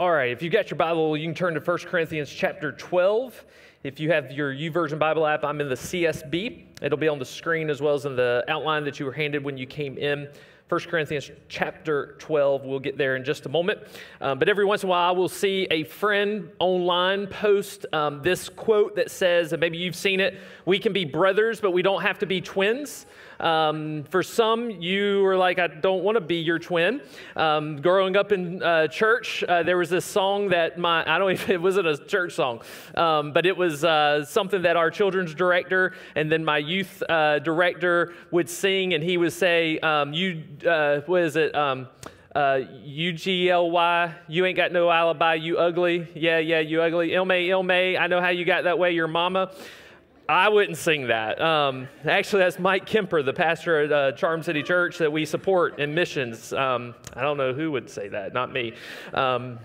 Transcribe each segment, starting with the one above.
All right, if you've got your Bible, you can turn to 1 Corinthians chapter 12. If you have your YouVersion Bible app, I'm in the CSB. It'll be on the screen as well as in the outline that you were handed when you came in. 1 Corinthians chapter 12. We'll get there in just a moment. Um, but every once in a while, I will see a friend online post um, this quote that says, and maybe you've seen it, we can be brothers, but we don't have to be twins. Um, for some, you are like, I don't want to be your twin. Um, growing up in uh, church, uh, there was this song that my, I don't even, it wasn't a church song, um, but it was uh, something that our children's director and then my youth uh, director would sing, and he would say, um, You, uh, what is it? Um, uh, UGLY, you ain't got no alibi, you ugly. Yeah, yeah, you ugly. Ilmay, Ilmay, I know how you got that way, your mama. I wouldn't sing that. Um, actually, that's Mike Kemper, the pastor at uh, Charm City Church that we support in missions. Um, I don't know who would say that, not me. Um,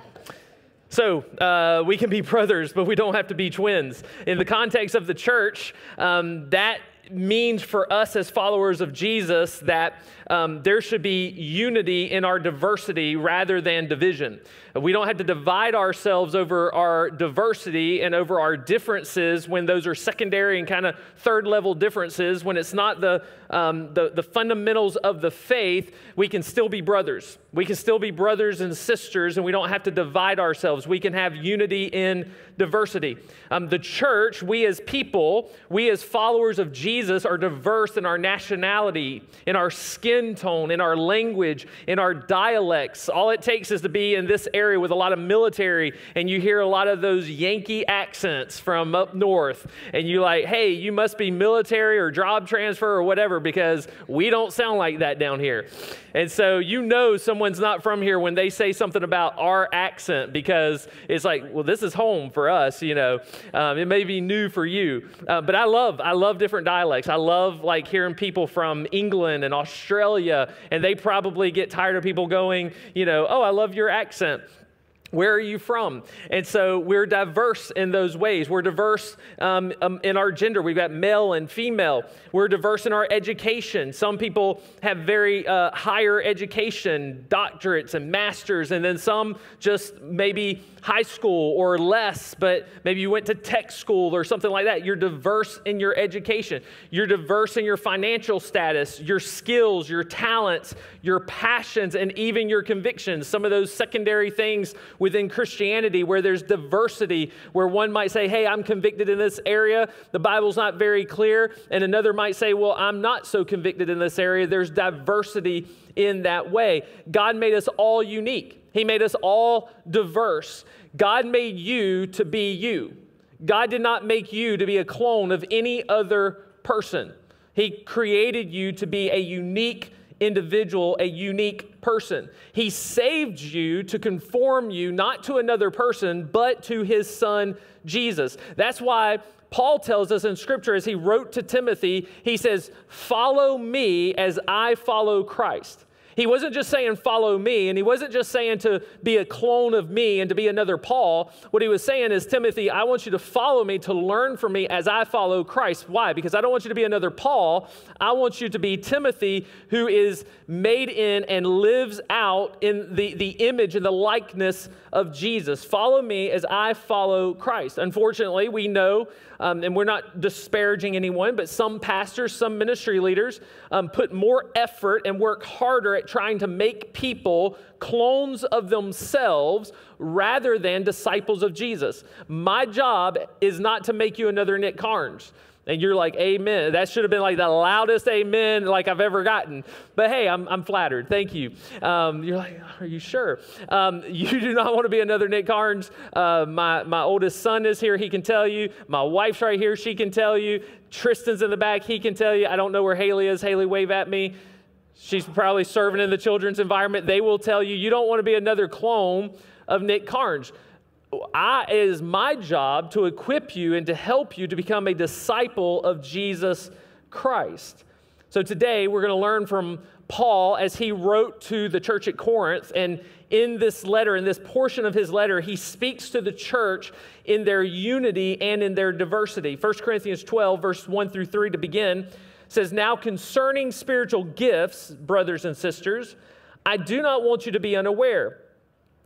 so uh, we can be brothers, but we don't have to be twins. In the context of the church, um, that means for us as followers of Jesus that um, there should be unity in our diversity rather than division. We don't have to divide ourselves over our diversity and over our differences when those are secondary and kind of third level differences. When it's not the, um, the, the fundamentals of the faith, we can still be brothers. We can still be brothers and sisters, and we don't have to divide ourselves. We can have unity in diversity. Um, the church, we as people, we as followers of Jesus, are diverse in our nationality, in our skin tone, in our language, in our dialects. All it takes is to be in this area area with a lot of military, and you hear a lot of those Yankee accents from up north, and you're like, hey, you must be military or job transfer or whatever, because we don't sound like that down here. And so you know someone's not from here when they say something about our accent, because it's like, well, this is home for us, you know. Um, it may be new for you, uh, but I love, I love different dialects. I love like hearing people from England and Australia, and they probably get tired of people going, you know, oh, I love your accent. Where are you from? And so we're diverse in those ways. We're diverse um, um, in our gender. We've got male and female. We're diverse in our education. Some people have very uh, higher education, doctorates and masters, and then some just maybe high school or less, but maybe you went to tech school or something like that. You're diverse in your education. You're diverse in your financial status, your skills, your talents, your passions, and even your convictions. Some of those secondary things within Christianity where there's diversity, where one might say, Hey, I'm convicted in this area. The Bible's not very clear. And another might say, Well, I'm not so convicted in this area. There's diversity in that way. God made us all unique. He made us all diverse. God made you to be you. God did not make you to be a clone of any other person. He created you to be a unique individual, a unique person. He saved you to conform you not to another person, but to his son Jesus. That's why Paul tells us in scripture as he wrote to Timothy, he says, Follow me as I follow Christ. He wasn't just saying, follow me, and he wasn't just saying to be a clone of me and to be another Paul. What he was saying is, Timothy, I want you to follow me, to learn from me as I follow Christ. Why? Because I don't want you to be another Paul. I want you to be Timothy, who is made in and lives out in the, the image and the likeness of Jesus. Follow me as I follow Christ. Unfortunately, we know, um, and we're not disparaging anyone, but some pastors, some ministry leaders um, put more effort and work harder at trying to make people clones of themselves rather than disciples of Jesus. My job is not to make you another Nick Carnes and you're like, Amen. That should have been like the loudest amen like I've ever gotten. But hey, I'm, I'm flattered. Thank you. Um, you're like, Are you sure? Um, you do not want to be another Nick Carnes. Uh, my, my oldest son is here. He can tell you. My wife's right here. She can tell you. Tristan's in the back. He can tell you. I don't know where Haley is. Haley, wave at me. She's probably serving in the children's environment. They will tell you, you don't want to be another clone of Nick Carnes. I, it is my job to equip you and to help you to become a disciple of Jesus Christ. So today we're going to learn from Paul as he wrote to the church at Corinth. And in this letter, in this portion of his letter, he speaks to the church in their unity and in their diversity. 1 Corinthians 12, verse 1 through 3 to begin says, Now concerning spiritual gifts, brothers and sisters, I do not want you to be unaware.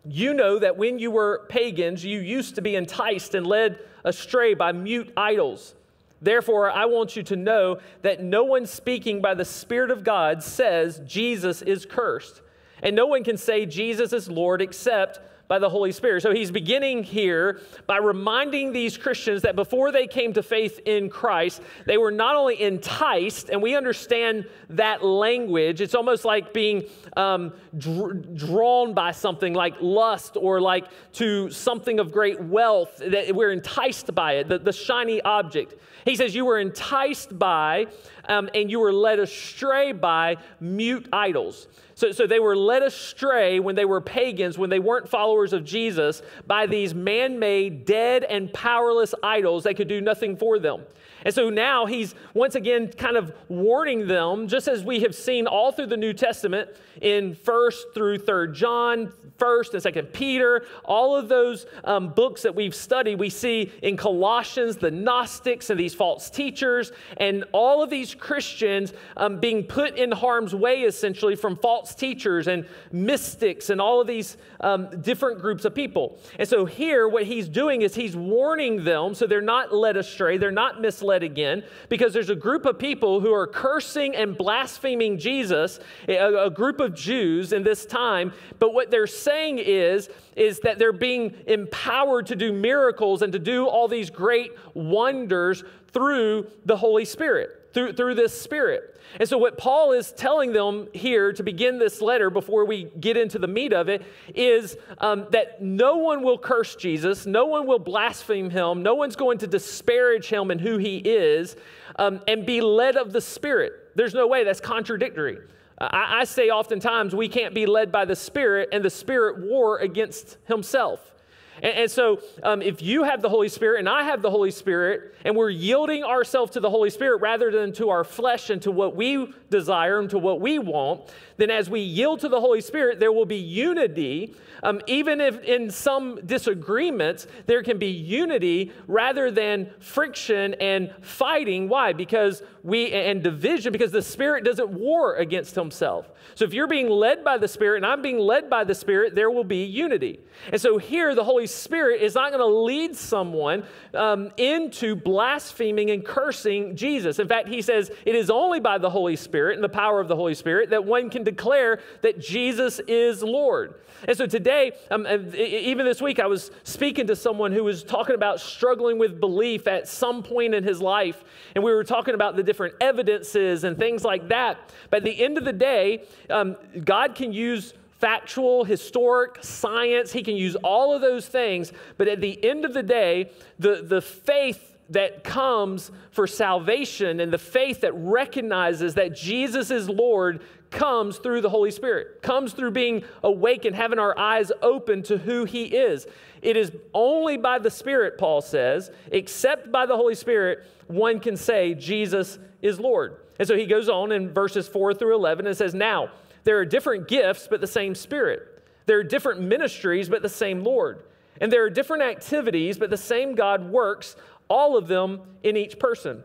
You know that when you were pagans, you used to be enticed and led astray by mute idols. Therefore, I want you to know that no one speaking by the Spirit of God says Jesus is cursed. And no one can say Jesus is Lord except by the Holy Spirit. So he's beginning here by reminding these Christians that before they came to faith in Christ, they were not only enticed, and we understand that language, it's almost like being um, dr- drawn by something like lust or like to something of great wealth, that we're enticed by it, the, the shiny object. He says, You were enticed by um, and you were led astray by mute idols. So, so they were led astray when they were pagans, when they weren't followers of Jesus, by these man made, dead, and powerless idols that could do nothing for them. And so now he's once again kind of warning them, just as we have seen all through the New Testament in 1st through 3rd John, 1st and 2nd Peter, all of those um, books that we've studied, we see in Colossians the Gnostics and these false teachers, and all of these Christians um, being put in harm's way essentially from false teachers and mystics and all of these um, different groups of people. And so here, what he's doing is he's warning them so they're not led astray, they're not misled again because there's a group of people who are cursing and blaspheming Jesus, a, a group of Jews in this time. But what they're saying is, is that they're being empowered to do miracles and to do all these great wonders through the Holy Spirit through, through this Spirit. And so, what Paul is telling them here to begin this letter before we get into the meat of it is um, that no one will curse Jesus, no one will blaspheme him, no one's going to disparage him and who he is, um, and be led of the Spirit. There's no way, that's contradictory. I, I say oftentimes we can't be led by the Spirit, and the Spirit war against himself. And, and so, um, if you have the Holy Spirit and I have the Holy Spirit, and we're yielding ourselves to the Holy Spirit rather than to our flesh and to what we desire and to what we want, then as we yield to the Holy Spirit, there will be unity. Um, even if in some disagreements, there can be unity rather than friction and fighting. Why? Because we, and division, because the Spirit doesn't war against Himself. So if you're being led by the Spirit and I'm being led by the Spirit, there will be unity. And so here, the Holy Spirit is not going to lead someone um, into blaspheming and cursing Jesus. In fact, he says it is only by the Holy Spirit and the power of the Holy Spirit that one can declare that Jesus is Lord. And so today, um, even this week, I was speaking to someone who was talking about struggling with belief at some point in his life. And we were talking about the different evidences and things like that. But at the end of the day, um, God can use factual, historic, science. He can use all of those things. But at the end of the day, the, the faith that comes for salvation and the faith that recognizes that Jesus is Lord comes through the Holy Spirit, comes through being awake and having our eyes open to who He is. It is only by the Spirit, Paul says, except by the Holy Spirit, one can say Jesus is Lord. And so he goes on in verses 4 through 11 and says, Now, there are different gifts, but the same Spirit. There are different ministries, but the same Lord. And there are different activities, but the same God works all of them in each person.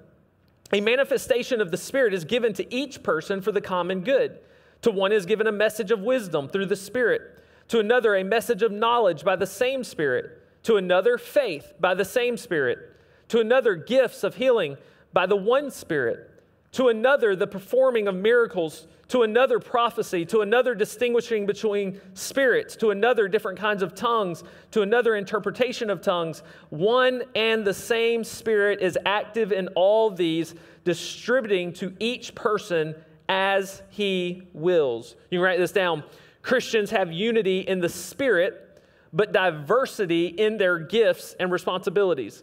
A manifestation of the Spirit is given to each person for the common good. To one is given a message of wisdom through the Spirit, to another, a message of knowledge by the same Spirit, to another, faith by the same Spirit, to another, gifts of healing by the one Spirit, to another, the performing of miracles to another prophecy, to another distinguishing between spirits, to another different kinds of tongues, to another interpretation of tongues. One and the same Spirit is active in all these, distributing to each person as he wills. You can write this down. Christians have unity in the Spirit, but diversity in their gifts and responsibilities.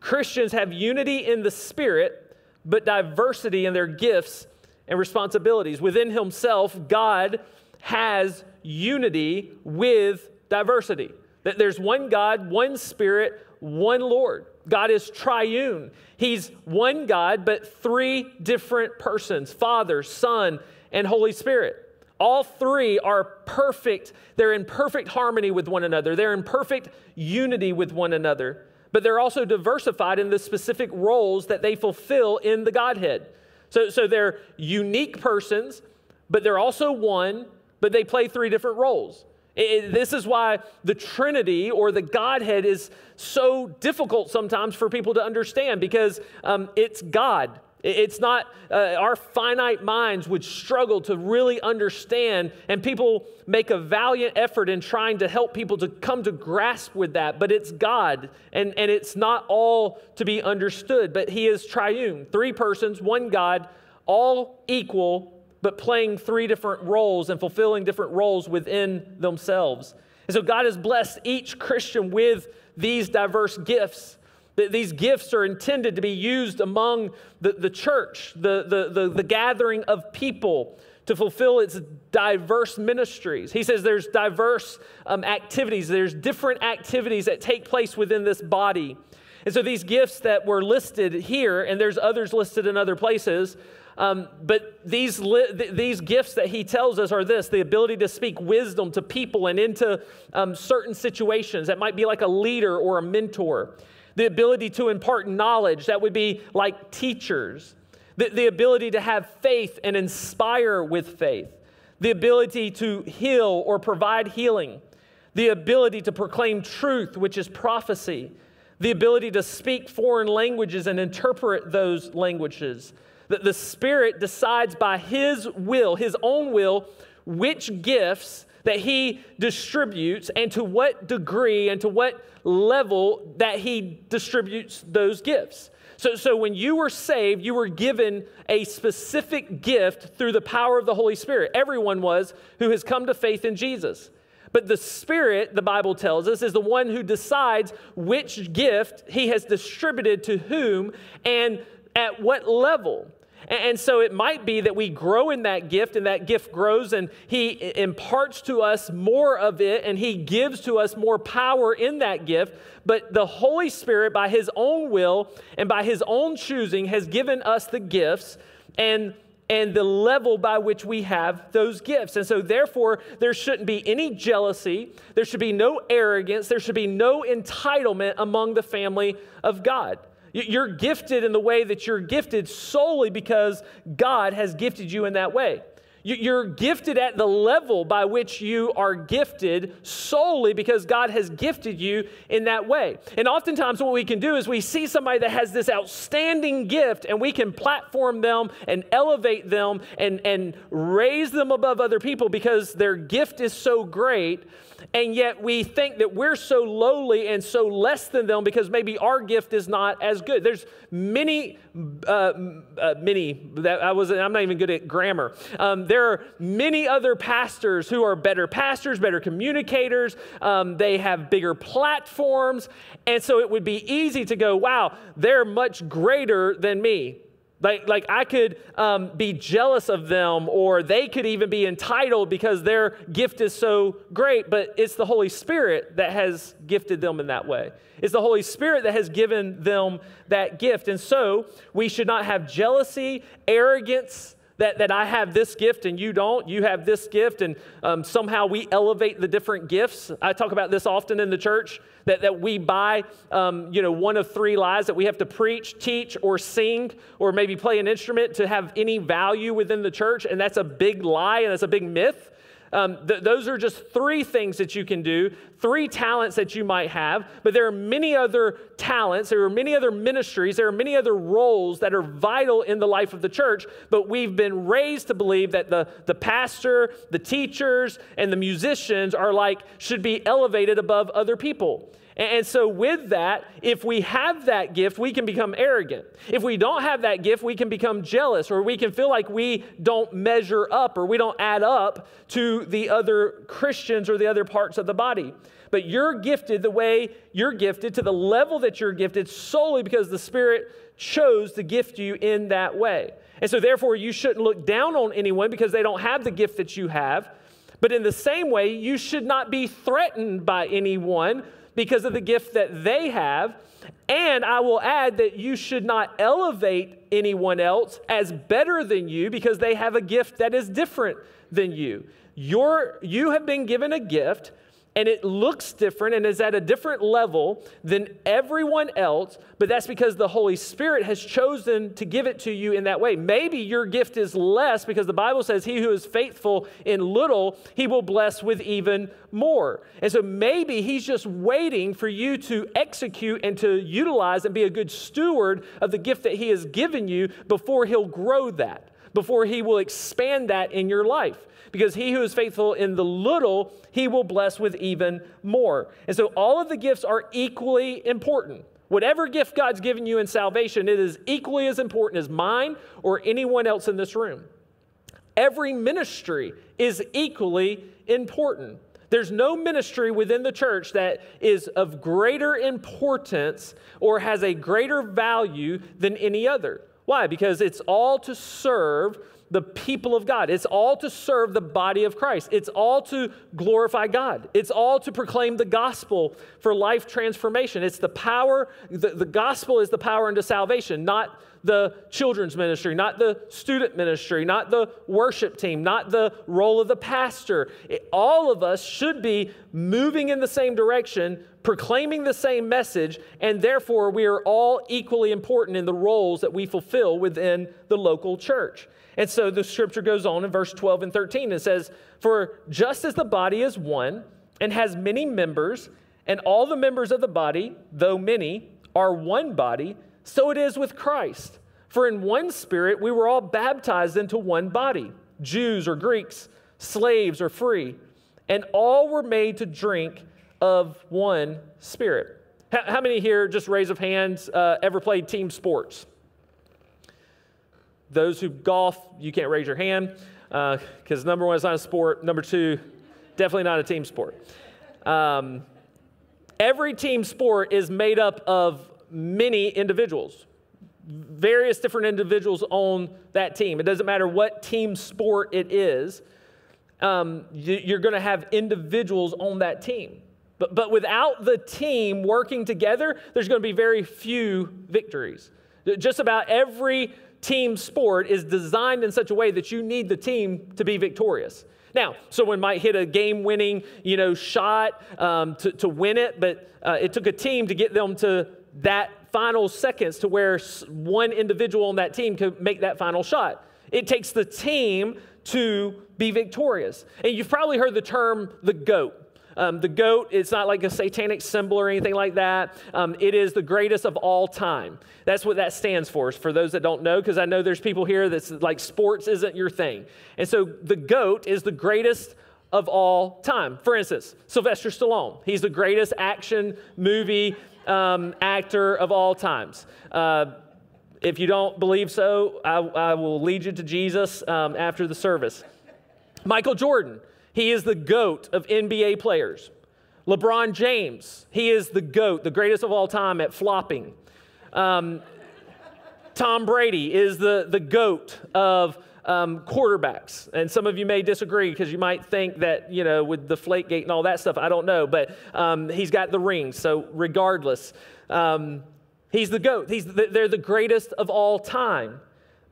Christians have unity in the Spirit, but diversity in their gifts and responsibilities. Within himself, God has unity with diversity. That there's one God, one Spirit, one Lord. God is triune. He's one God, but three different persons Father, Son, and Holy Spirit. All three are perfect. They're in perfect harmony with one another, they're in perfect unity with one another. But they're also diversified in the specific roles that they fulfill in the Godhead. So, so they're unique persons, but they're also one, but they play three different roles. It, this is why the Trinity or the Godhead is so difficult sometimes for people to understand because um, it's God. It's not, uh, our finite minds would struggle to really understand, and people make a valiant effort in trying to help people to come to grasp with that. But it's God, and, and it's not all to be understood. But He is triune three persons, one God, all equal, but playing three different roles and fulfilling different roles within themselves. And so God has blessed each Christian with these diverse gifts. These gifts are intended to be used among the, the church, the, the, the, the gathering of people to fulfill its diverse ministries. He says there's diverse um, activities, there's different activities that take place within this body. And so these gifts that were listed here, and there's others listed in other places, um, but these, li- th- these gifts that he tells us are this the ability to speak wisdom to people and into um, certain situations. That might be like a leader or a mentor. The ability to impart knowledge, that would be like teachers. The, the ability to have faith and inspire with faith. The ability to heal or provide healing. The ability to proclaim truth, which is prophecy. The ability to speak foreign languages and interpret those languages that the Spirit decides by His will, His own will, which gifts that He distributes and to what degree and to what level that He distributes those gifts. So, so when you were saved, you were given a specific gift through the power of the Holy Spirit. Everyone was who has come to faith in Jesus. But the Spirit, the Bible tells us, is the one who decides which gift He has distributed to whom and at what level. And so it might be that we grow in that gift and that gift grows and He imparts to us more of it and He gives to us more power in that gift. But the Holy Spirit, by His own will and by His own choosing, has given us the gifts and and the level by which we have those gifts. And so, therefore, there shouldn't be any jealousy, there should be no arrogance, there should be no entitlement among the family of God. You're gifted in the way that you're gifted solely because God has gifted you in that way. You're gifted at the level by which you are gifted solely because God has gifted you in that way. And oftentimes, what we can do is we see somebody that has this outstanding gift and we can platform them and elevate them and, and raise them above other people because their gift is so great and yet we think that we're so lowly and so less than them because maybe our gift is not as good. There's many, uh, uh, many that I was. I'm not even good at grammar. Um, there are many other pastors who are better pastors, better communicators. Um, they have bigger platforms, and so it would be easy to go, "Wow, they're much greater than me." Like, like I could um, be jealous of them, or they could even be entitled because their gift is so great, but it's the Holy Spirit that has gifted them in that way. It's the Holy Spirit that has given them that gift. And so we should not have jealousy, arrogance, that, that I have this gift and you don't. You have this gift, and um, somehow we elevate the different gifts. I talk about this often in the church that, that we buy, um, you know, one of three lies that we have to preach, teach, or sing, or maybe play an instrument to have any value within the church. And that's a big lie and that's a big myth. Um, th- those are just three things that you can do, three talents that you might have, but there are many other talents, there are many other ministries, there are many other roles that are vital in the life of the church, but we've been raised to believe that the, the pastor, the teachers, and the musicians are like, should be elevated above other people. And so, with that, if we have that gift, we can become arrogant. If we don't have that gift, we can become jealous, or we can feel like we don't measure up or we don't add up to the other Christians or the other parts of the body. But you're gifted the way you're gifted, to the level that you're gifted, solely because the Spirit chose to gift you in that way. And so, therefore, you shouldn't look down on anyone because they don't have the gift that you have. But in the same way, you should not be threatened by anyone because of the gift that they have. And I will add that you should not elevate anyone else as better than you because they have a gift that is different than you. Your, you have been given a gift, and it looks different and is at a different level than everyone else, but that's because the Holy Spirit has chosen to give it to you in that way. Maybe your gift is less because the Bible says, He who is faithful in little, he will bless with even more. And so maybe He's just waiting for you to execute and to utilize and be a good steward of the gift that He has given you before He'll grow that, before He will expand that in your life because he who is faithful in the little, he will bless with even more. And so all of the gifts are equally important. Whatever gift God's given you in salvation, it is equally as important as mine or anyone else in this room. Every ministry is equally important. There's no ministry within the church that is of greater importance or has a greater value than any other. Why? Because it's all to serve the people of God. It's all to serve the body of Christ. It's all to glorify God. It's all to proclaim the gospel for life transformation. It's the power, the, the gospel is the power into salvation, not the children's ministry, not the student ministry, not the worship team, not the role of the pastor. It, all of us should be moving in the same direction, proclaiming the same message, and therefore we are all equally important in the roles that we fulfill within the local church. And so the scripture goes on in verse 12 and 13 and says, For just as the body is one and has many members, and all the members of the body, though many, are one body, so it is with Christ. For in one spirit we were all baptized into one body Jews or Greeks, slaves or free, and all were made to drink of one spirit. How, many here, just raise of hands, uh, ever played team sports? Those who golf, you can't raise your hand because uh, number one, it's not a sport. Number two, definitely not a team sport. Um, every team sport is made up of many individuals, various different individuals on that team. It doesn't matter what team sport it is, um, you're going to have individuals on that team. But, but without the team working together, there's going to be very few victories. Just about every team sport is designed in such a way that you need the team to be victorious. Now, someone might hit a game-winning, you know, shot um, to, to win it, but uh, it took a team to get them to that final seconds to where one individual on that team could make that final shot. It takes the team to be victorious. And you've probably heard the term the GOAT. Um, the goat, it's not like a satanic symbol or anything like that. Um, it is the greatest of all time. That's what that stands for, for those that don't know, because I know there's people here that's like sports isn't your thing. And so the goat is the greatest of all time. For instance, Sylvester Stallone, he's the greatest action movie um, actor of all times. Uh, if you don't believe so, I, I, will lead you to Jesus um, after the service. Michael Jordan, he is the GOAT of NBA players. LeBron James, he is the GOAT, the greatest of all time at flopping. Um, Tom Brady is the, the GOAT of um, quarterbacks. And some of you may disagree because you might think that, you know, with Deflategate and all that stuff, I don't know, but um, he's got the rings. So, regardless, um, he's the GOAT. He's the, they're the greatest of all time.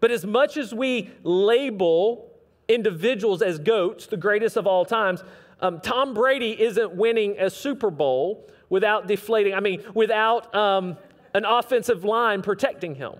But as much as we label individuals as goats, the greatest of all times, um, Tom Brady isn't winning a Super Bowl without deflating, I mean, without um, an offensive line protecting him.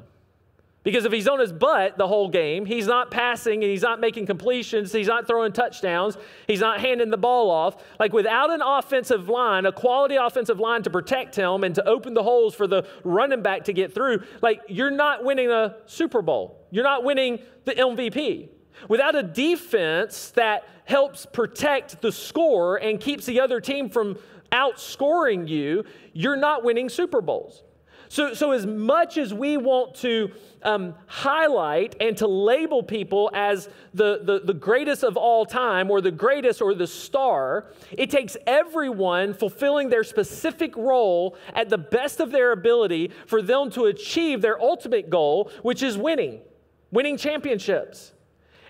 Because if he's on his butt the whole game, he's not passing and he's not making completions, he's not throwing touchdowns, he's not handing the ball off. Like without an offensive line, a quality offensive line to protect him and to open the holes for the running back to get through, like you're not winning a Super Bowl. You're not winning the MVP. Without a defense that helps protect the score and keeps the other team from outscoring you, you're not winning Super Bowls. So, so as much as we want to um, highlight and to label people as the, the, the greatest of all time or the greatest or the star, it takes everyone fulfilling their specific role at the best of their ability for them to achieve their ultimate goal, which is winning, winning championships.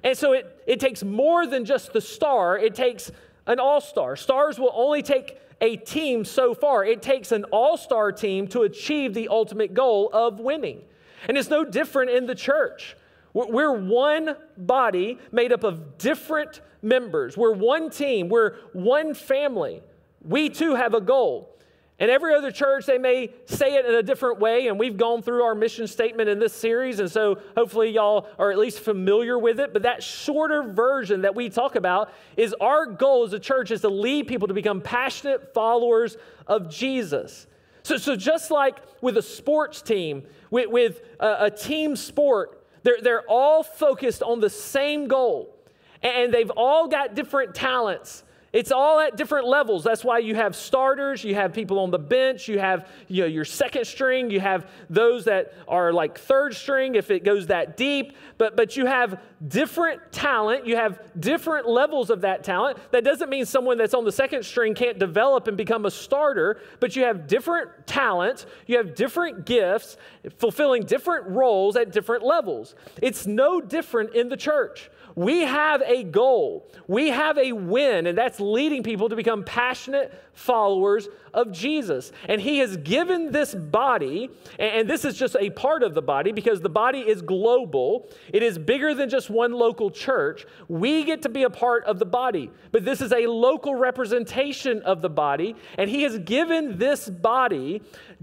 And so it, it takes more than just the star, it takes an all star. Stars will only take a team so far. It takes an all star team to achieve the ultimate goal of winning. And it's no different in the church. We're one body made up of different members. We're one team. We're one family. we too have a goal. And every other church, they may say it in a different way. And we've gone through our mission statement in this series. And so hopefully y'all are at least familiar with it. But that shorter version that we talk about is our goal as a church is to lead people to become passionate followers of Jesus. So, so just like with a sports team, with, with a, a team sport, they're, they're all focused on the same goal. And they've all got different talents. It's all at different levels. That's why you have starters, you have people on the bench, you have you know, your second string, you have those that are like third string if it goes that deep. But, but you have different talent, you have different levels of that talent. That doesn't mean someone that's on the second string can't develop and become a starter, but you have different talents, you have different gifts, fulfilling different roles at different levels. It's no different in the church. We have a goal, we have a win, and that's leading people to become passionate followers of Jesus. And He has given this body, and this is just a part of the body because the body is global, it is bigger than just one local church. We get to be a part of the body, but this is a local representation of the body, and He has given this body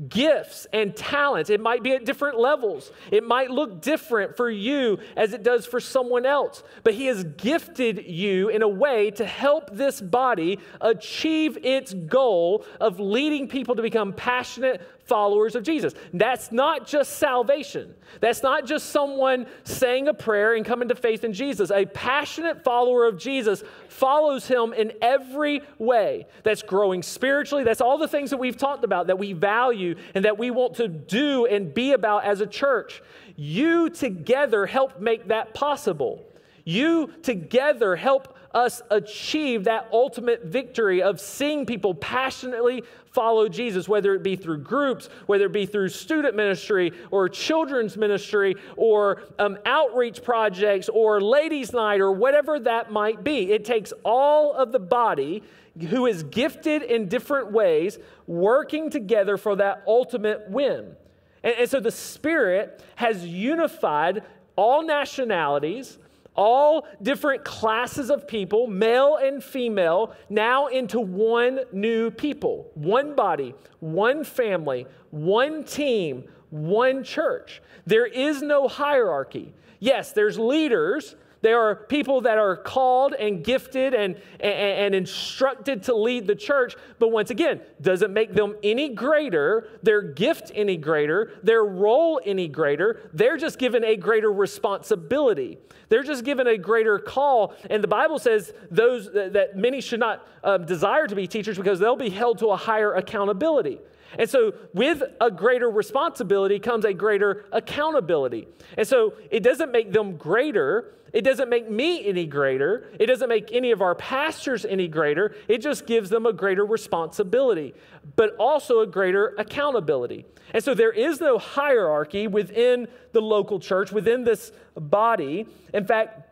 gifts and talents. It might be at different levels, it might look different for you as it does for someone else, but He has gifted you in a way to help this body achieve its goal of leading people to become passionate followers of Jesus. That's not just salvation. That's not just someone saying a prayer and coming to faith in Jesus. A passionate follower of Jesus follows him in every way. That's growing spiritually. That's all the things that we've talked about that we value and that we want to do and be about as a church. You together help make that possible. You together help us achieve that ultimate victory of seeing people passionately follow Jesus, whether it be through groups, whether it be through student ministry or children's ministry or um, outreach projects or ladies' night or whatever that might be. It takes all of the body who is gifted in different ways working together for that ultimate win. And, and so the Spirit has unified all nationalities all different classes of people, male and female, now into one new people, one body, one family, one team, one church. There is no hierarchy. Yes, there's leaders there are people that are called and gifted and, and, and, instructed to lead the church, but once again, doesn't make them any greater, their gift any greater, their role any greater. They're just given a greater responsibility. They're just given a greater call. And the Bible says those that many should not um, desire to be teachers because they'll be held to a higher accountability. And so, with a greater responsibility comes a greater accountability. And so, it doesn't make them greater. It doesn't make me any greater. It doesn't make any of our pastors any greater. It just gives them a greater responsibility, but also a greater accountability. And so, there is no hierarchy within the local church, within this body. In fact,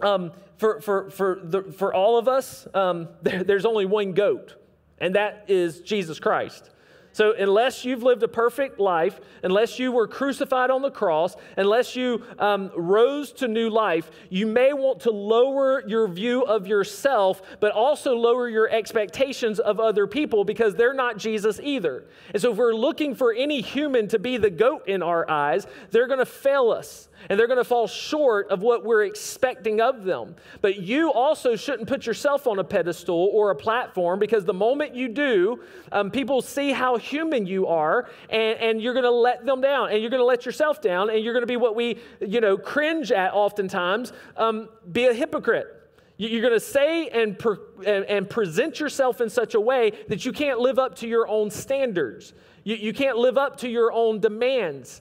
um, for, for, for, the, for all of us, um, there, there's only one goat, and that is Jesus Christ. So, unless you've lived a perfect life, unless you were crucified on the cross, unless you um, rose to new life, you may want to lower your view of yourself, but also lower your expectations of other people because they're not Jesus either. And so, if we're looking for any human to be the goat in our eyes, they're going to fail us and they're going to fall short of what we're expecting of them. But you also shouldn't put yourself on a pedestal or a platform because the moment you do, um, people see how human you are and, and you're going to let them down and you're going to let yourself down and you're going to be what we, you know, cringe at oftentimes, um, be a hypocrite. You're going to say and, per, and, and, present yourself in such a way that you can't live up to your own standards. You, you can't live up to your own demands.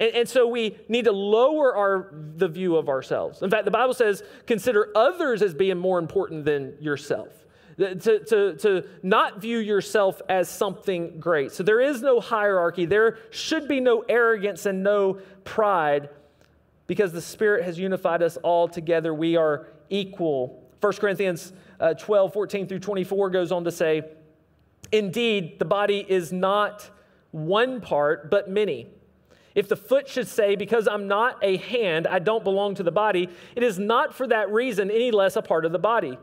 And, and, so we need to lower our, the view of ourselves. In fact, the Bible says, consider others as being more important than yourself. To, to, to not view yourself as something great. So there is no hierarchy. There should be no arrogance and no pride because the Spirit has unified us all together. We are equal. 1 Corinthians uh, 12, 14 through 24 goes on to say, Indeed, the body is not one part, but many. If the foot should say, Because I'm not a hand, I don't belong to the body, it is not for that reason any less a part of the body.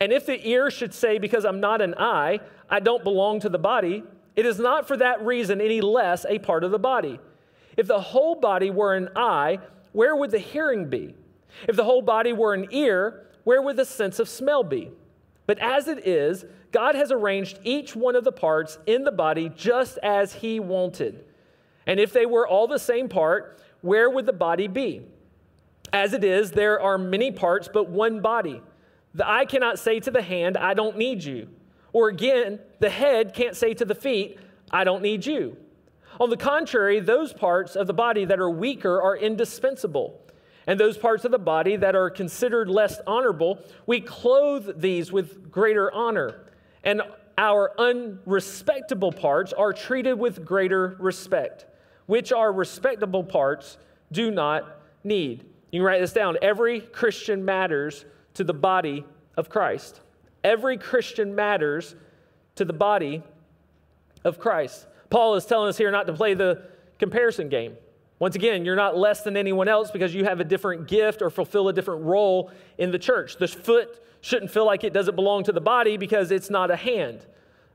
And if the ear should say, Because I'm not an eye, I don't belong to the body, it is not for that reason any less a part of the body. If the whole body were an eye, where would the hearing be? If the whole body were an ear, where would the sense of smell be? But as it is, God has arranged each one of the parts in the body just as He wanted. And if they were all the same part, where would the body be? As it is, there are many parts, but one body. The eye cannot say to the hand, I don't need you. Or again, the head can't say to the feet, I don't need you. On the contrary, those parts of the body that are weaker are indispensable. And those parts of the body that are considered less honorable, we clothe these with greater honor. And our unrespectable parts are treated with greater respect, which our respectable parts do not need. You can write this down. Every Christian matters to the body of Christ. Every Christian matters to the body of Christ. Paul is telling us here not to play the comparison game. Once again, you're not less than anyone else because you have a different gift or fulfill a different role in the church. The foot shouldn't feel like it doesn't belong to the body because it's not a hand.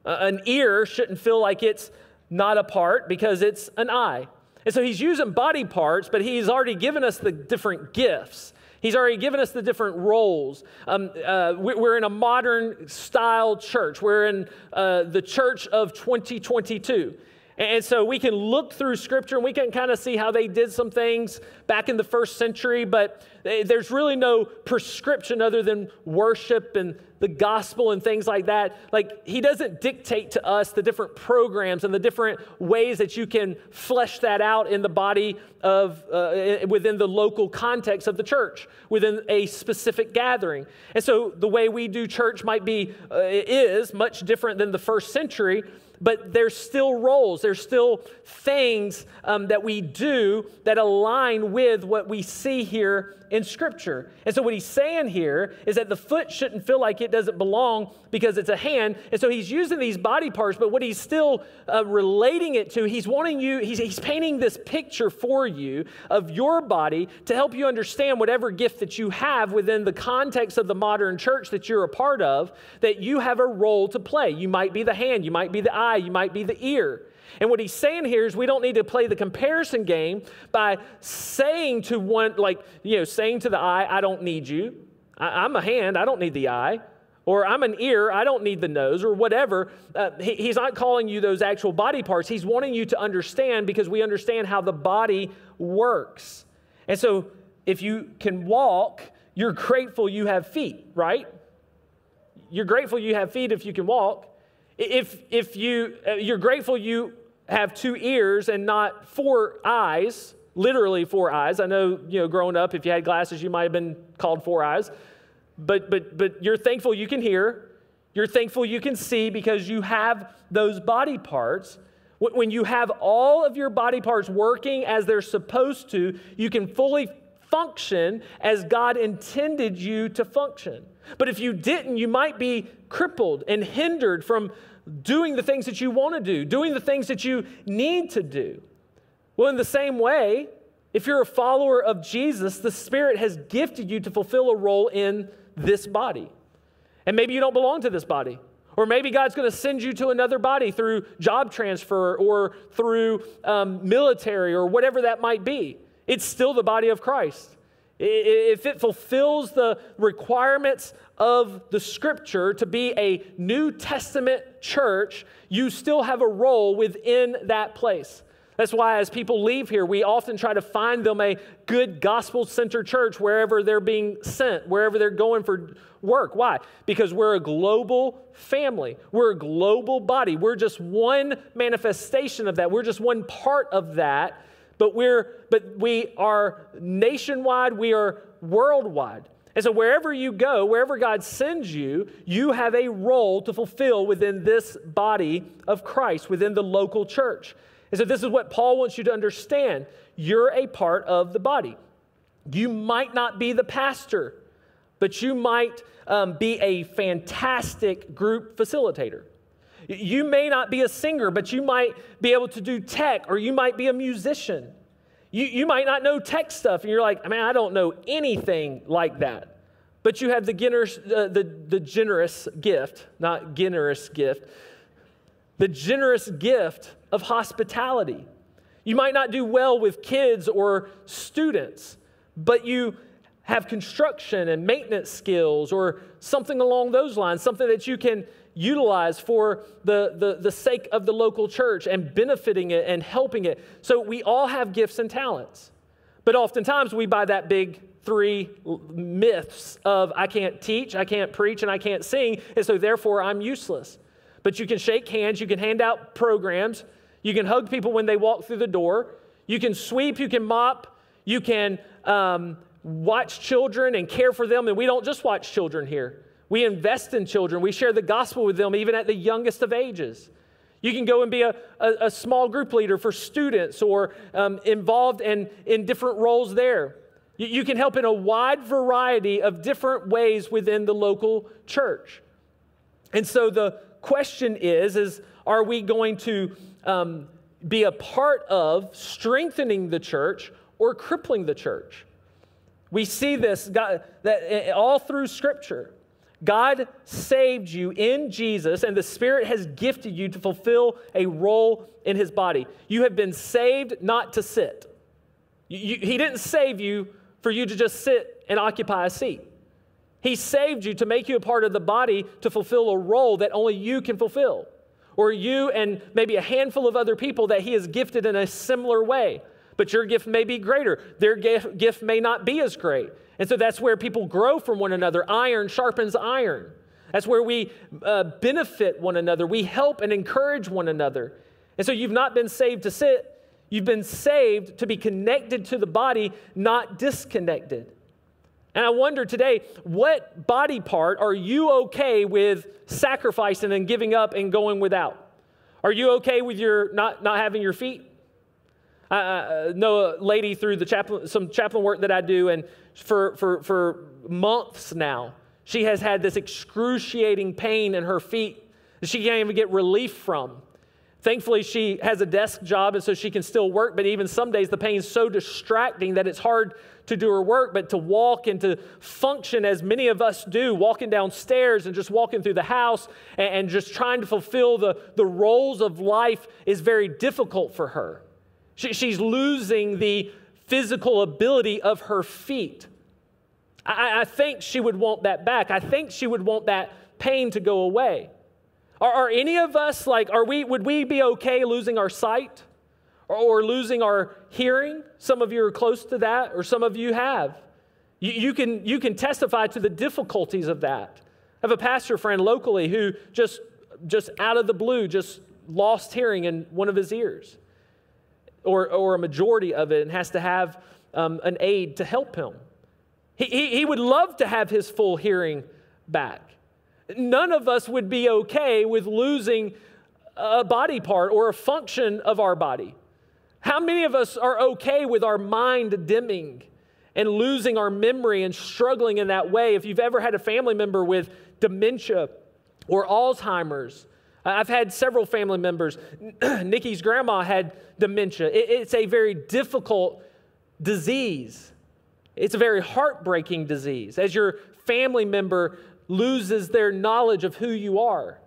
Uh, an ear shouldn't feel like it's not a part because it's an eye. And so he's using body parts, but he's already given us the different gifts. He's already given us the different roles. Um, uh, we're in a modern style church. We're in uh, the church of 2022. And so we can look through scripture and we can kind of see how they did some things back in the first century, but there's really no prescription other than worship and the gospel and things like that. Like, he doesn't dictate to us the different programs and the different ways that you can flesh that out in the body of, uh, within the local context of the church, within a specific gathering. And so the way we do church might be, uh, is much different than the first century but there's still roles, there's still things um, that we do that align with what we see here in Scripture. And so, what he's saying here is that the foot shouldn't feel like it doesn't belong because it's a hand. And so, he's using these body parts, but what he's still uh, relating it to, he's wanting you, he's, he's painting this picture for you of your body to help you understand whatever gift that you have within the context of the modern church that you're a part of, that you have a role to play. You might be the hand, you might be the eye, you might be the ear. And what he's saying here is we don't need to play the comparison game by saying to one, like, you know, saying to the eye, I don't need you. I, am a hand, I don't need the eye. Or I'm an ear, I don't need the nose, or whatever. Uh, he, he's not calling you those actual body parts. He's wanting you to understand because we understand how the body works. And so if you can walk, you're grateful you have feet, right? You're grateful you have feet if you can walk. If, if you, uh, you're grateful you have two ears and not four eyes, literally four eyes. I know, you know, growing up, if you had glasses, you might have been called four eyes. But, but, but you're thankful you can hear. You're thankful you can see because you have those body parts. When you have all of your body parts working as they're supposed to, you can fully function as God intended you to function. But if you didn't, you might be crippled and hindered from doing the things that you want to do, doing the things that you need to do. Well, in the same way, if you're a follower of Jesus, the Spirit has gifted you to fulfill a role in this body. And maybe you don't belong to this body. Or maybe God's going to send you to another body through job transfer or through um, military or whatever that might be. It's still the body of Christ. If it fulfills the requirements of the scripture to be a New Testament church, you still have a role within that place. That's why, as people leave here, we often try to find them a good gospel centered church wherever they're being sent, wherever they're going for work. Why? Because we're a global family, we're a global body. We're just one manifestation of that, we're just one part of that but we're but we are nationwide, we are worldwide. And so wherever you go, wherever God sends you, you have a role to fulfill within this body of Christ, within the local church. And so this is what Paul wants you to understand. You're a part of the body. You might not be the pastor, but you might um, be a fantastic group facilitator. You may not be a singer, but you might be able to do tech, or you might be a musician. You, you might not know tech stuff, and you're like, I mean, I don't know anything like that. But you have the generous, uh, the, the generous gift, not generous gift, the generous gift of hospitality. You might not do well with kids or students, but you have construction and maintenance skills or something along those lines, something that you can utilize for the, the, the sake of the local church and benefiting it and helping it. So we all have gifts and talents. But oftentimes we buy that big three myths of I can't teach, I can't preach, and I can't sing, and so therefore I'm useless. But you can shake hands, you can hand out programs, you can hug people when they walk through the door, you can sweep, you can mop, you can um, watch children and care for them. And we don't just watch children here, we invest in children, we share the gospel with them even at the youngest of ages. You can go and be a, a, a small group leader for students or um, involved in, in different roles there. You, you can help in a wide variety of different ways within the local church. And so the question is, is are we going to um, be a part of strengthening the church or crippling the church? We see this God, that eh, all through Scripture. God saved you in Jesus, and the Spirit has gifted you to fulfill a role in His body. You have been saved not to sit. You, you, he didn't save you for you to just sit and occupy a seat. He saved you to make you a part of the body to fulfill a role that only you can fulfill, or you and maybe a handful of other people that He has gifted in a similar way. But your gift may be greater, their gift, gift may not be as great. And so that's where people grow from one another. Iron sharpens iron. That's where we uh, benefit one another. We help and encourage one another. And so you've not been saved to sit, you've been saved to be connected to the body, not disconnected. And I wonder today, what body part are you okay with sacrificing and giving up and going without? Are you okay with your not, not having your feet? I uh, know a lady through the chaplain, some chaplain work that I do, and for, for, for months now, she has had this excruciating pain in her feet that she can't even get relief from. Thankfully, she has a desk job, and so she can still work, but even some days the pain is so distracting that it's hard to do her work, but to walk and to function as many of us do, walking downstairs and just walking through the house and, and just trying to fulfill the, the roles of life is very difficult for her. She, she's losing the physical ability of her feet. I, I, think she would want that back. I think she would want that pain to go away. Are, are any of us like, are we, would we be okay losing our sight or, or losing our hearing? Some of you are close to that, or some of you have. You, you, can, you can testify to the difficulties of that. I have a pastor friend locally who just, just out of the blue just lost hearing in one of his ears or, or a majority of it and has to have um, an aid to help him. He, he, he would love to have his full hearing back. None of us would be okay with losing a body part or a function of our body. How many of us are okay with our mind dimming and losing our memory and struggling in that way? If you've ever had a family member with dementia or Alzheimer's, I've had several family members. Nikki's grandma had dementia. it's a very difficult disease. It's a very heartbreaking disease as your family member loses their knowledge of who you are.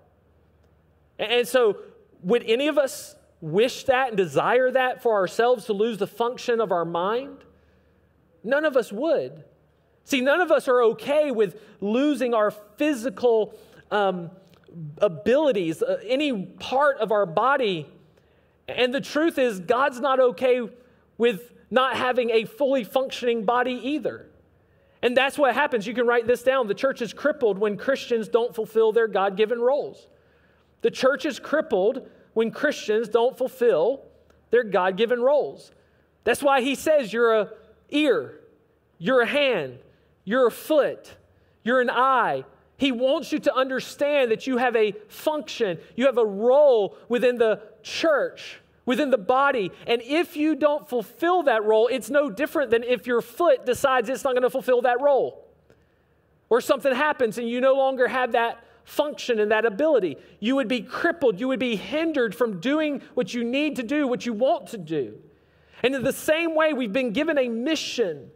And so, would any of us wish that and desire that for ourselves to lose the function of our mind? None of us would. See, none of us are okay with losing our physical um, abilities, uh, any part of our body. And the truth is, God's not okay with not having a fully functioning body either. And that's what happens. You can write this down. The church is crippled when Christians don't fulfill their God given roles. The church is crippled when Christians don't fulfill their God given roles. That's why he says you're a ear, you're a hand, you're a foot, you're an eye, he wants you to understand that you have a function, you have a role within the church, within the body. And if you don't fulfill that role, it's no different than if your foot decides it's not going to fulfill that role. Or something happens and you no longer have that function and that ability. You would be crippled, you would be hindered from doing what you need to do, what you want to do. And in the same way, we've been given a mission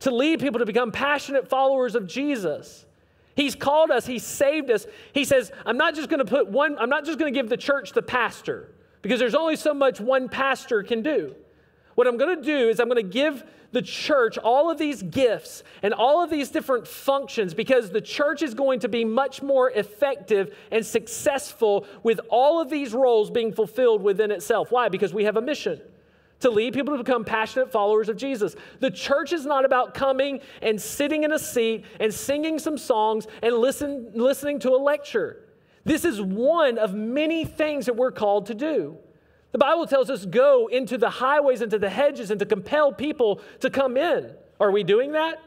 to lead people to become passionate followers of Jesus. He's called us, He saved us. He says, I'm not just going to put one, I'm not just going to give the church the pastor because there's only so much one pastor can do. What I'm going to do is I'm going to give the church all of these gifts and all of these different functions because the church is going to be much more effective and successful with all of these roles being fulfilled within itself. Why? Because we have a mission to lead people to become passionate followers of Jesus. The church is not about coming and sitting in a seat and singing some songs and listen, listening to a lecture. This is one of many things that we're called to do. The Bible tells us go into the highways, into the hedges, and to compel people to come in. Are we doing that?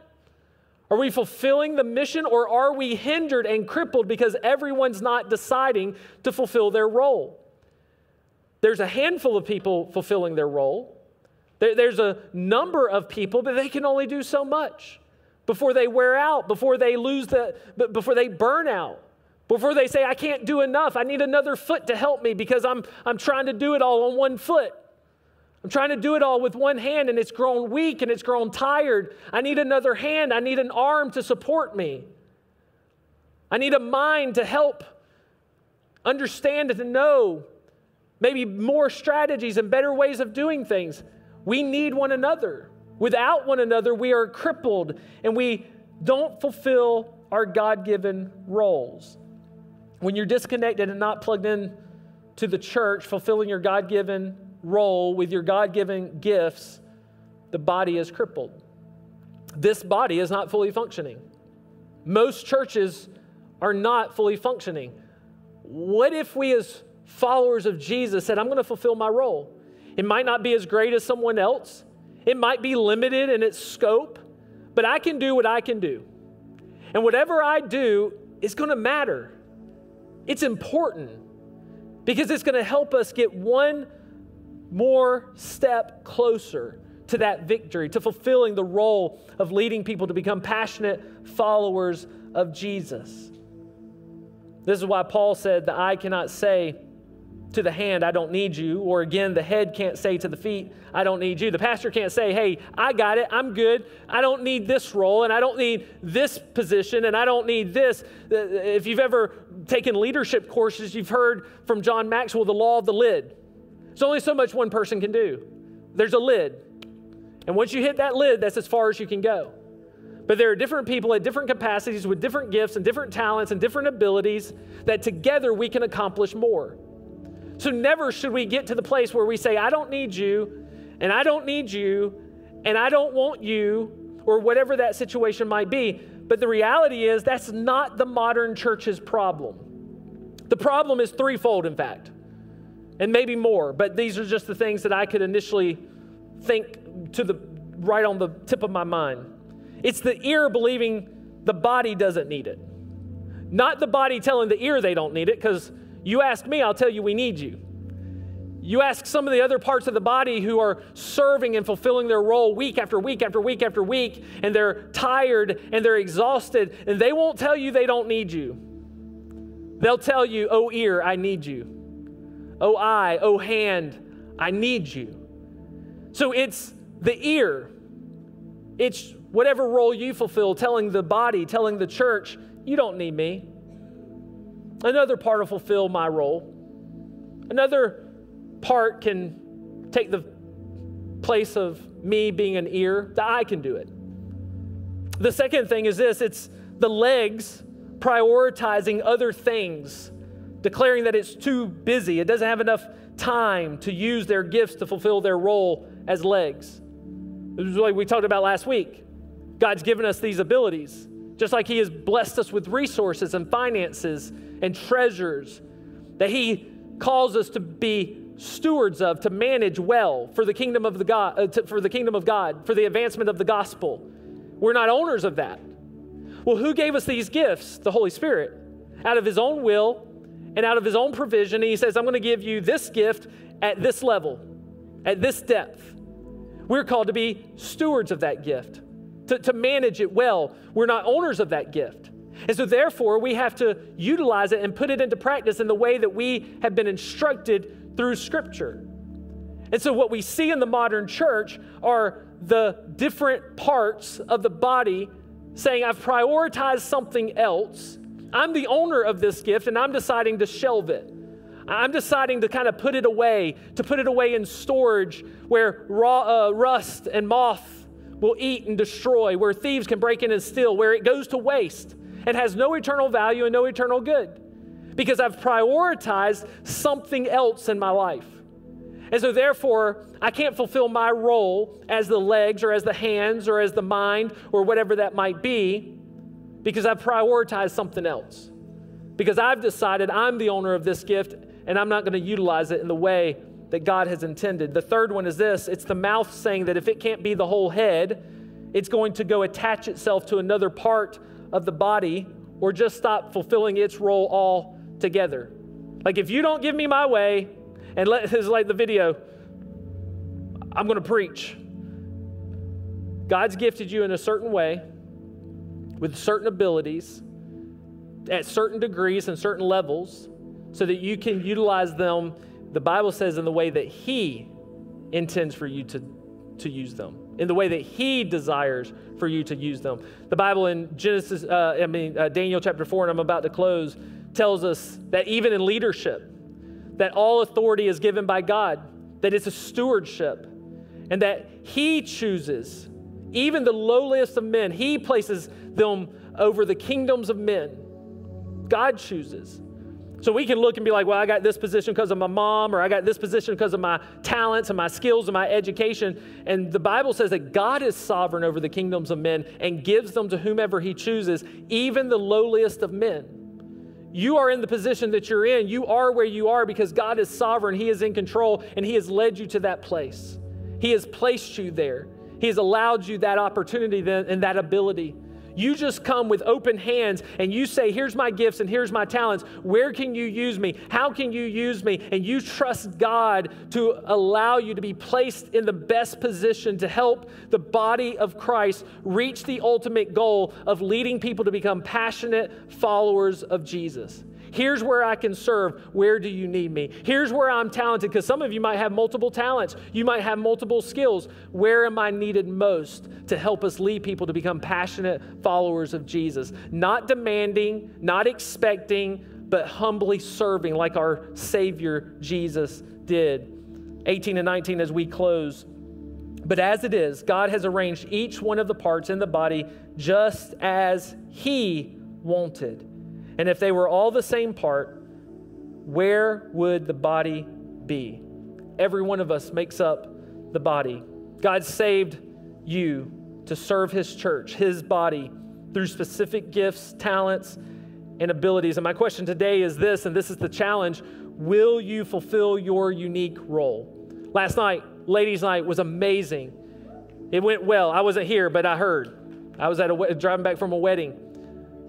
Are we fulfilling the mission or are we hindered and crippled because everyone's not deciding to fulfill their role? There's a handful of people fulfilling their role. there's a number of people, but they can only do so much before they wear out, before they lose the, before they burn out. Before they say, I can't do enough, I need another foot to help me because I'm, I'm trying to do it all on one foot. I'm trying to do it all with one hand and it's grown weak and it's grown tired. I need another hand. I need an arm to support me. I need a mind to help understand and to know maybe more strategies and better ways of doing things. We need one another. Without one another, we are crippled and we don't fulfill our God given roles. When you're disconnected and not plugged in to the church, fulfilling your God given role with your God given gifts, the body is crippled. This body is not fully functioning. Most churches are not fully functioning. What if we, as followers of Jesus, said, I'm going to fulfill my role? It might not be as great as someone else, it might be limited in its scope, but I can do what I can do. And whatever I do is going to matter. It's important because it's going to help us get one more step closer to that victory, to fulfilling the role of leading people to become passionate followers of Jesus. This is why Paul said, The eye cannot say, to the hand, I don't need you. Or again, the head can't say to the feet, I don't need you. The pastor can't say, hey, I got it, I'm good. I don't need this role, and I don't need this position, and I don't need this. If you've ever taken leadership courses, you've heard from John Maxwell the law of the lid. There's only so much one person can do. There's a lid. And once you hit that lid, that's as far as you can go. But there are different people at different capacities with different gifts and different talents and different abilities that together we can accomplish more. So never should we get to the place where we say, I don't need you, and I don't need you, and I don't want you, or whatever that situation might be. But the reality is, that's not the modern church's problem. The problem is threefold, in fact, and maybe more, but these are just the things that I could initially think to the right on the tip of my mind. It's the ear believing the body doesn't need it, not the body telling the ear they don't need it, because you ask me, I'll tell you we need you. You ask some of the other parts of the body who are serving and fulfilling their role week after week after week after week, and they're tired and they're exhausted, and they won't tell you they don't need you. They'll tell you, oh, ear, I need you. Oh, eye, oh, hand, I need you. So it's the ear, it's whatever role you fulfill, telling the body, telling the church, you don't need me. Another part will fulfill my role. Another part can take the place of me being an ear, The eye can do it. The second thing is this it's the legs prioritizing other things, declaring that it's too busy. It doesn't have enough time to use their gifts to fulfill their role as legs. This is what we talked about last week. God's given us these abilities, just like He has blessed us with resources and finances and treasures that He calls us to be stewards of, to manage well for the kingdom of the God, uh, to, for the kingdom of God, for the advancement of the gospel. We're not owners of that. Well, who gave us these gifts? The Holy Spirit, out of His own will and out of His own provision. He says, "I'm going to give you this gift at this level, at this depth." We're called to be stewards of that gift, to, to manage it well. We're not owners of that gift. And so, therefore, we have to utilize it and put it into practice in the way that we have been instructed through Scripture. And so, what we see in the modern church are the different parts of the body saying, I've prioritized something else. I'm the owner of this gift and I'm deciding to shelve it. I'm deciding to kind of put it away, to put it away in storage where raw, uh, rust and moth will eat and destroy, where thieves can break in and steal, where it goes to waste and has no eternal value and no eternal good because I've prioritized something else in my life. And so, therefore, I can't fulfill my role as the legs or as the hands or as the mind or whatever that might be because I've prioritized something else. Because I've decided I'm the owner of this gift and I'm not going to utilize it in the way that God has intended. The third one is this it's the mouth saying that if it can't be the whole head, it's going to go attach itself to another part of the body or just stop fulfilling its role altogether. Like if you don't give me my way, and let is like the video, I'm going to preach. God's gifted you in a certain way with certain abilities at certain degrees and certain levels so that you can utilize them, the Bible says, in the way that He intends for you to, to use them, in the way that He desires for you to use them. The Bible in Genesis, uh, I mean, uh, Daniel chapter 4, and I'm about to close, tells us that even in leadership, that all authority is given by God, that it's a stewardship, and that He chooses even the lowliest of men, He places them over the kingdoms of men. God chooses. So we can look and be like, well, I got this position because of my mom, or I got this position because of my talents and my skills and my education. And the Bible says that God is sovereign over the kingdoms of men and gives them to whomever he chooses, even the lowliest of men. You are in the position that you're in. You are where you are because God is sovereign. He is in control and He has led you to that place. He has placed you there. He has allowed you that opportunity and that ability. You just come with open hands and you say, Here's my gifts and here's my talents. Where can you use me? How can you use me? And you trust God to allow you to be placed in the best position to help the body of Christ reach the ultimate goal of leading people to become passionate followers of Jesus. Here's where I can serve. Where do you need me? Here's where I'm talented, because some of you might have multiple talents. You might have multiple skills. Where am I needed most to help us lead people to become passionate followers of Jesus? Not demanding, not expecting, but humbly serving like our Savior Jesus did. 18 and 19 as we close. But as it is, God has arranged each one of the parts in the body just as He wanted. And if they were all the same part, where would the body be? Every one of us makes up the body. God saved you to serve His church, His body, through specific gifts, talents, and abilities. And my question today is this, and this is the challenge Will you fulfill your unique role? Last night, ladies' night, was amazing. It went well. I wasn't here, but I heard. I was at a driving back from a wedding.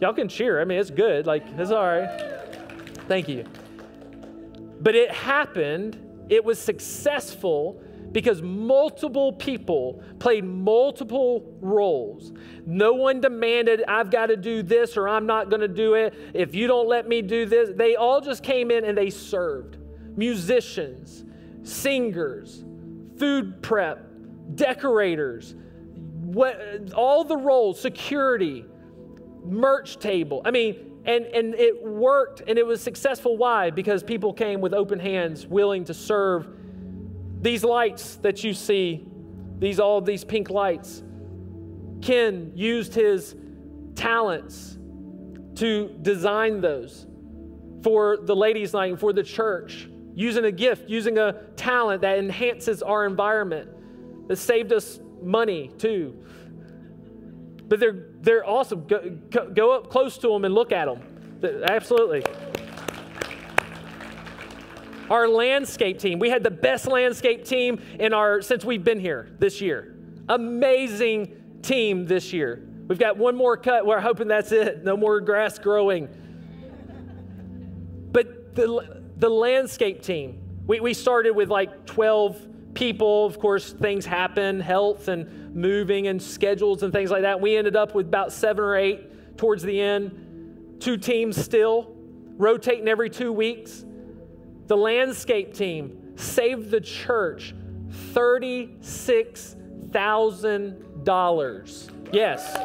Y'all can cheer. I mean, it's good. Like, it's all right. Thank you. But it happened, it was successful because multiple people played multiple roles. No one demanded, I've got to do this or I'm not going to do it. If you don't let me do this, they all just came in and they served. Musicians, singers, food prep, decorators, what, all the roles, security, merch table. I mean, and, and it worked and it was successful. Why? Because people came with open hands, willing to serve. These lights that you see, these all these pink lights, Ken used his talents to design those for the ladies' night and for the church, using a gift, using a talent that enhances our environment, that saved us money too but they're, they're awesome. Go, go up close to them and look at them. Absolutely. Our landscape team, we had the best landscape team in our since we've been here this year. Amazing team this year. We've got one more cut. We're hoping that's it. No more grass growing. But the, the landscape team, we, we started with like 12 people. Of course, things happen, health and moving and schedules and things like that. We ended up with about seven or eight towards the end, two teams still, rotating every two weeks. The landscape team saved the church $36,000. Yes.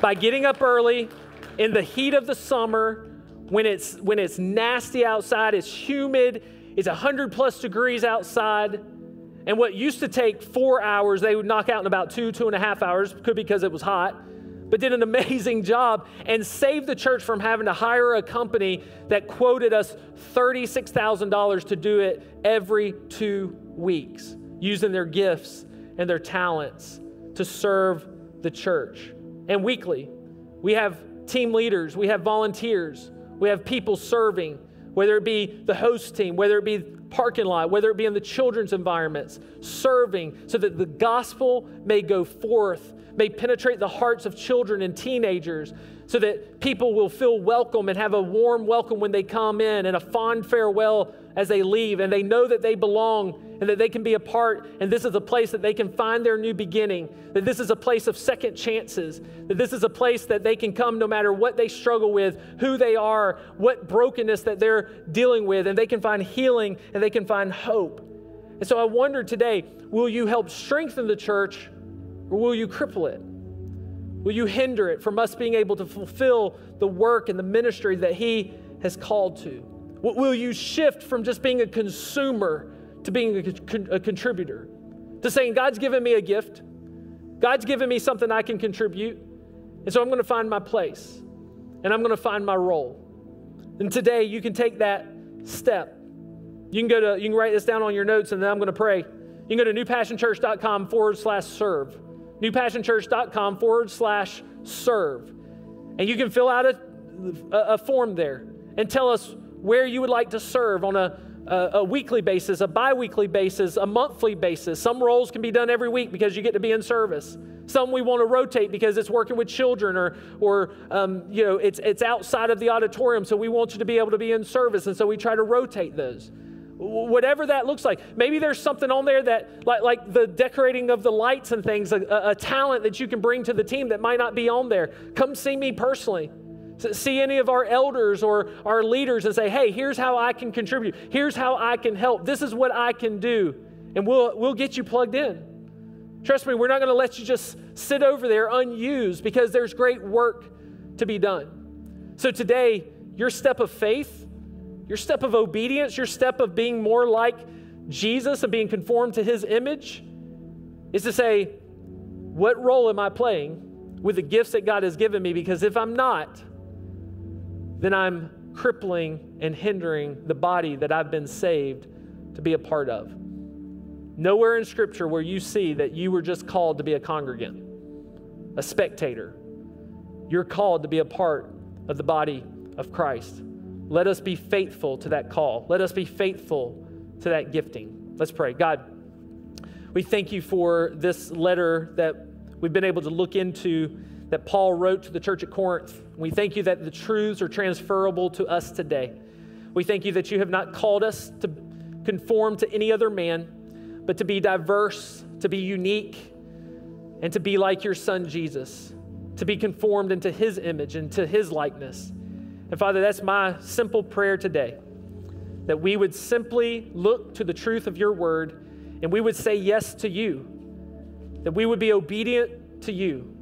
by getting up early in the heat of the summer when it's when it's nasty outside, it's humid, it's 100 plus degrees outside. And what used to take four hours, they would knock out in about two, two and a half hours, could be because it was hot, but did an amazing job and saved the church from having to hire a company that quoted us $36,000 to do it every two weeks, using their gifts and their talents to serve the church. And weekly, we have team leaders, we have volunteers, we have people serving, whether it be the host team, whether it be parking lot, whether it be in the children's environments, serving so that the gospel may go forth, may penetrate the hearts of children and teenagers, so that people will feel welcome and have a warm welcome when they come in and a fond farewell as they leave, and they know that they belong and that they can be a part, and this is a place that they can find their new beginning, that this is a place of second chances, that this is a place that they can come no matter what they struggle with, who they are, what brokenness that they're dealing with, and they can find healing and they can find hope. And so I wonder today will you help strengthen the church or will you cripple it? Will you hinder it from us being able to fulfill the work and the ministry that He has called to? Will you shift from just being a consumer to being a, a contributor, to saying, God's given me a gift, God's given me something I can contribute, and so I'm going to find my place and I'm going to find my role. And today you can take that step. You can go to, you can write this down on your notes, and then I'm going to pray. You can go to newpassionchurch.com forward slash serve. Newpassionchurch.com forward slash serve. And you can fill out a, a, a form there and tell us where you would like to serve on a a, a weekly basis, a bi weekly basis, a monthly basis. Some roles can be done every week because you get to be in service. Some we want to rotate because it's working with children or, or um, you know, it's, it's outside of the auditorium, so we want you to be able to be in service, and so we try to rotate those whatever that looks like. Maybe there's something on there that, like, like the decorating of the lights and things, a, a, talent that you can bring to the team that might not be on there. Come see me personally see any of our elders or our leaders and say, hey, here's how I can contribute. Here's how I can help. This is what I can do. And we'll, we'll get you plugged in. Trust me, we're not going to let you just sit over there unused because there's great work to be done. So today, your step of faith, your step of obedience, your step of being more like Jesus and being conformed to his image is to say, what role am I playing with the gifts that God has given me? Because if I'm not, then I'm crippling and hindering the body that I've been saved to be a part of. Nowhere in Scripture where you see that you were just called to be a congregant, a spectator. You're called to be a part of the body of Christ. Let us be faithful to that call. Let us be faithful to that gifting. Let's pray. God, we thank you for this letter that we've been able to look into that Paul wrote to the church at Corinth. We thank you that the truths are transferable to us today. We thank you that you have not called us to conform to any other man, but to be diverse, to be unique, and to be like your son Jesus, to be conformed into his image and to his likeness. And Father, that's my simple prayer today that we would simply look to the truth of your word and we would say yes to you, that we would be obedient to you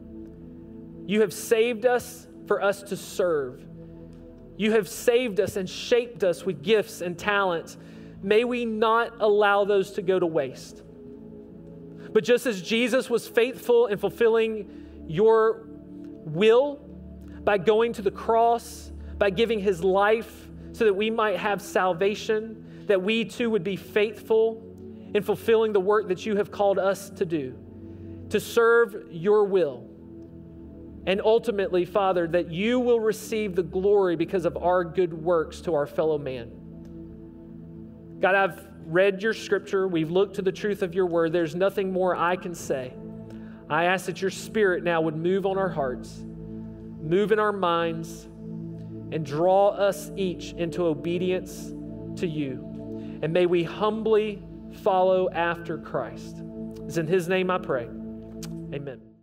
you have saved us for us to serve. You have saved us and shaped us with gifts and talents. May we not allow those to go to waste. But just as Jesus was faithful in fulfilling your will by going to the cross, by giving his life so that we might have salvation, that we too would be faithful in fulfilling the work that you have called us to do, to serve your will. And ultimately, Father, that you will receive the glory because of our good works to our fellow man. God, I've read your scripture. We've looked to the truth of your word. There's nothing more I can say. I ask that your spirit now would move on our hearts, move in our minds, and draw us each into obedience to you. And may we humbly follow after Christ. It's in his name I pray. Amen.